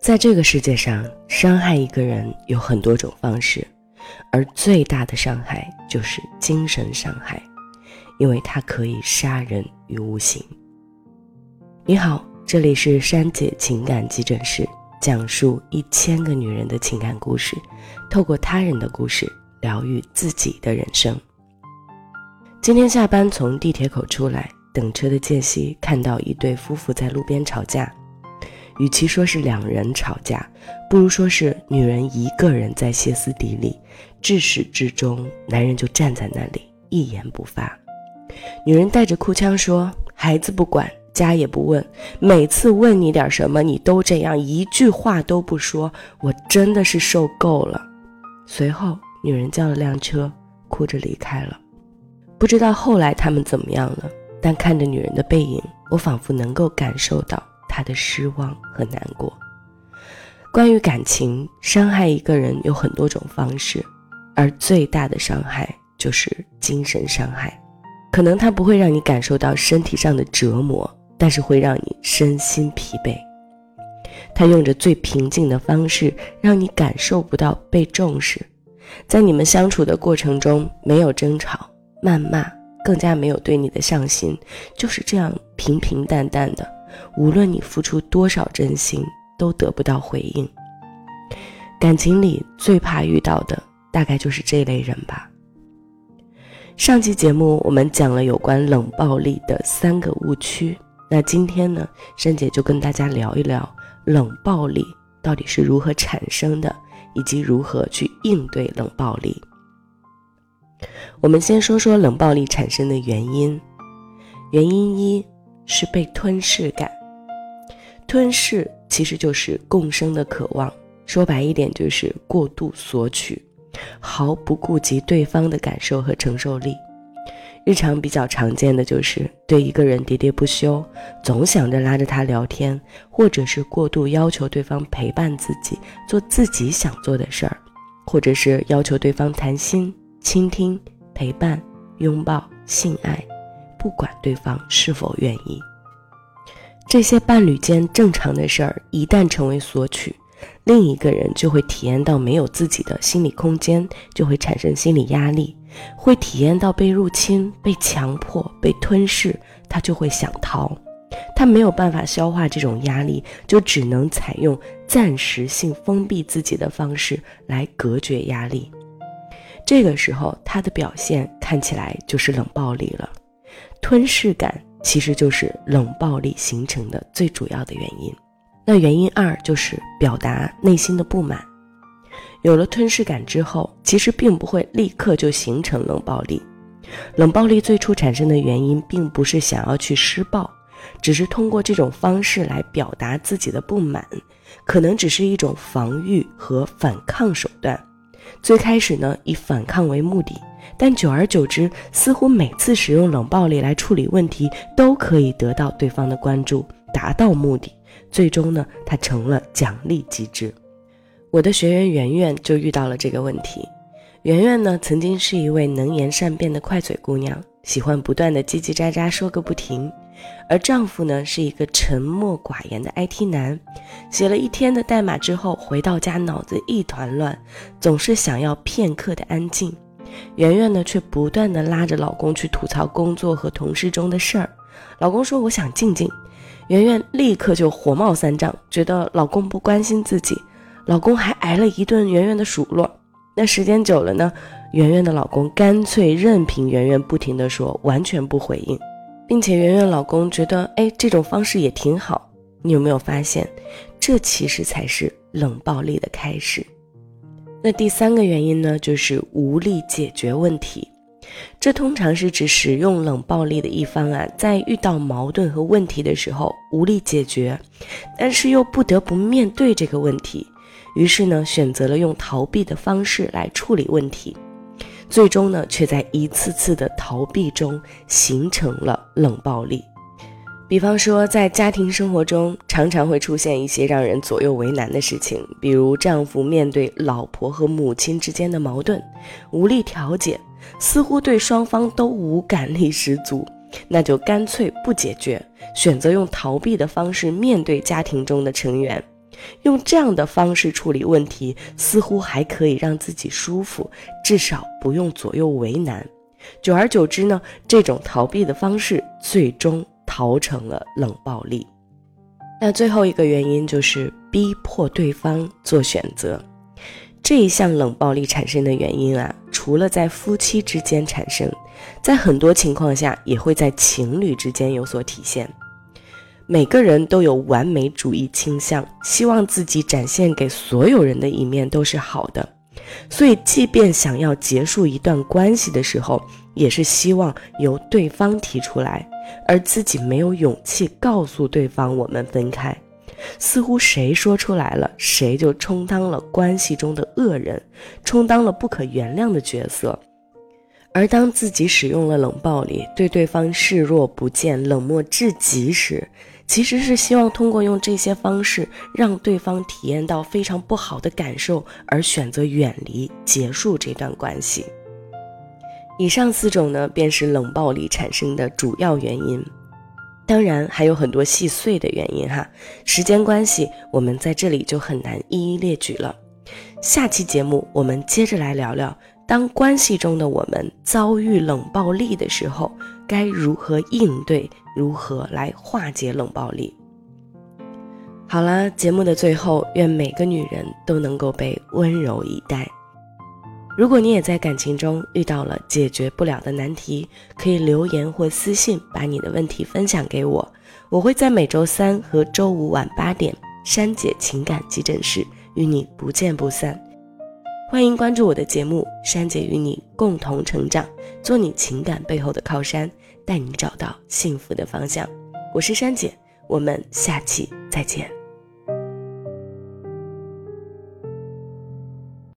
在这个世界上，伤害一个人有很多种方式，而最大的伤害就是精神伤害，因为它可以杀人于无形。你好，这里是珊姐情感急诊室，讲述一千个女人的情感故事，透过他人的故事疗愈自己的人生。今天下班从地铁口出来，等车的间隙看到一对夫妇在路边吵架。与其说是两人吵架，不如说是女人一个人在歇斯底里。至始至终，男人就站在那里一言不发。女人带着哭腔说：“孩子不管，家也不问，每次问你点什么，你都这样，一句话都不说，我真的是受够了。”随后，女人叫了辆车，哭着离开了。不知道后来他们怎么样了，但看着女人的背影，我仿佛能够感受到。他的失望和难过。关于感情，伤害一个人有很多种方式，而最大的伤害就是精神伤害。可能他不会让你感受到身体上的折磨，但是会让你身心疲惫。他用着最平静的方式，让你感受不到被重视。在你们相处的过程中，没有争吵、谩骂，更加没有对你的上心，就是这样平平淡淡的。无论你付出多少真心，都得不到回应。感情里最怕遇到的，大概就是这类人吧。上期节目我们讲了有关冷暴力的三个误区，那今天呢，珊姐就跟大家聊一聊冷暴力到底是如何产生的，以及如何去应对冷暴力。我们先说说冷暴力产生的原因，原因一。是被吞噬感，吞噬其实就是共生的渴望，说白一点就是过度索取，毫不顾及对方的感受和承受力。日常比较常见的就是对一个人喋喋不休，总想着拉着他聊天，或者是过度要求对方陪伴自己，做自己想做的事儿，或者是要求对方谈心、倾听、陪伴、拥抱、性爱。不管对方是否愿意，这些伴侣间正常的事儿，一旦成为索取，另一个人就会体验到没有自己的心理空间，就会产生心理压力，会体验到被入侵、被强迫、被吞噬，他就会想逃。他没有办法消化这种压力，就只能采用暂时性封闭自己的方式来隔绝压力。这个时候，他的表现看起来就是冷暴力了。吞噬感其实就是冷暴力形成的最主要的原因。那原因二就是表达内心的不满。有了吞噬感之后，其实并不会立刻就形成冷暴力。冷暴力最初产生的原因，并不是想要去施暴，只是通过这种方式来表达自己的不满，可能只是一种防御和反抗手段。最开始呢，以反抗为目的。但久而久之，似乎每次使用冷暴力来处理问题，都可以得到对方的关注，达到目的。最终呢，它成了奖励机制。我的学员圆圆就遇到了这个问题。圆圆呢，曾经是一位能言善辩的快嘴姑娘，喜欢不断的叽叽喳喳说个不停。而丈夫呢，是一个沉默寡言的 IT 男，写了一天的代码之后，回到家脑子一团乱，总是想要片刻的安静。圆圆呢，却不断的拉着老公去吐槽工作和同事中的事儿。老公说：“我想静静。”圆圆立刻就火冒三丈，觉得老公不关心自己。老公还挨了一顿圆圆的数落。那时间久了呢，圆圆的老公干脆任凭圆圆不停的说，完全不回应，并且圆圆老公觉得，哎，这种方式也挺好。你有没有发现，这其实才是冷暴力的开始？那第三个原因呢，就是无力解决问题。这通常是指使用冷暴力的一方啊，在遇到矛盾和问题的时候无力解决，但是又不得不面对这个问题，于是呢，选择了用逃避的方式来处理问题，最终呢，却在一次次的逃避中形成了冷暴力。比方说，在家庭生活中，常常会出现一些让人左右为难的事情，比如丈夫面对老婆和母亲之间的矛盾，无力调解，似乎对双方都无感力十足，那就干脆不解决，选择用逃避的方式面对家庭中的成员。用这样的方式处理问题，似乎还可以让自己舒服，至少不用左右为难。久而久之呢，这种逃避的方式最终逃成了冷暴力。那最后一个原因就是逼迫对方做选择。这一项冷暴力产生的原因啊，除了在夫妻之间产生，在很多情况下也会在情侣之间有所体现。每个人都有完美主义倾向，希望自己展现给所有人的一面都是好的，所以即便想要结束一段关系的时候，也是希望由对方提出来，而自己没有勇气告诉对方我们分开。似乎谁说出来了，谁就充当了关系中的恶人，充当了不可原谅的角色。而当自己使用了冷暴力，对对方视若不见、冷漠至极时，其实是希望通过用这些方式让对方体验到非常不好的感受，而选择远离、结束这段关系。以上四种呢，便是冷暴力产生的主要原因。当然还有很多细碎的原因哈，时间关系，我们在这里就很难一一列举了。下期节目我们接着来聊聊，当关系中的我们遭遇冷暴力的时候，该如何应对，如何来化解冷暴力。好了，节目的最后，愿每个女人都能够被温柔以待。如果你也在感情中遇到了解决不了的难题，可以留言或私信把你的问题分享给我，我会在每周三和周五晚八点，珊姐情感急诊室与你不见不散。欢迎关注我的节目，珊姐与你共同成长，做你情感背后的靠山，带你找到幸福的方向。我是珊姐，我们下期再见。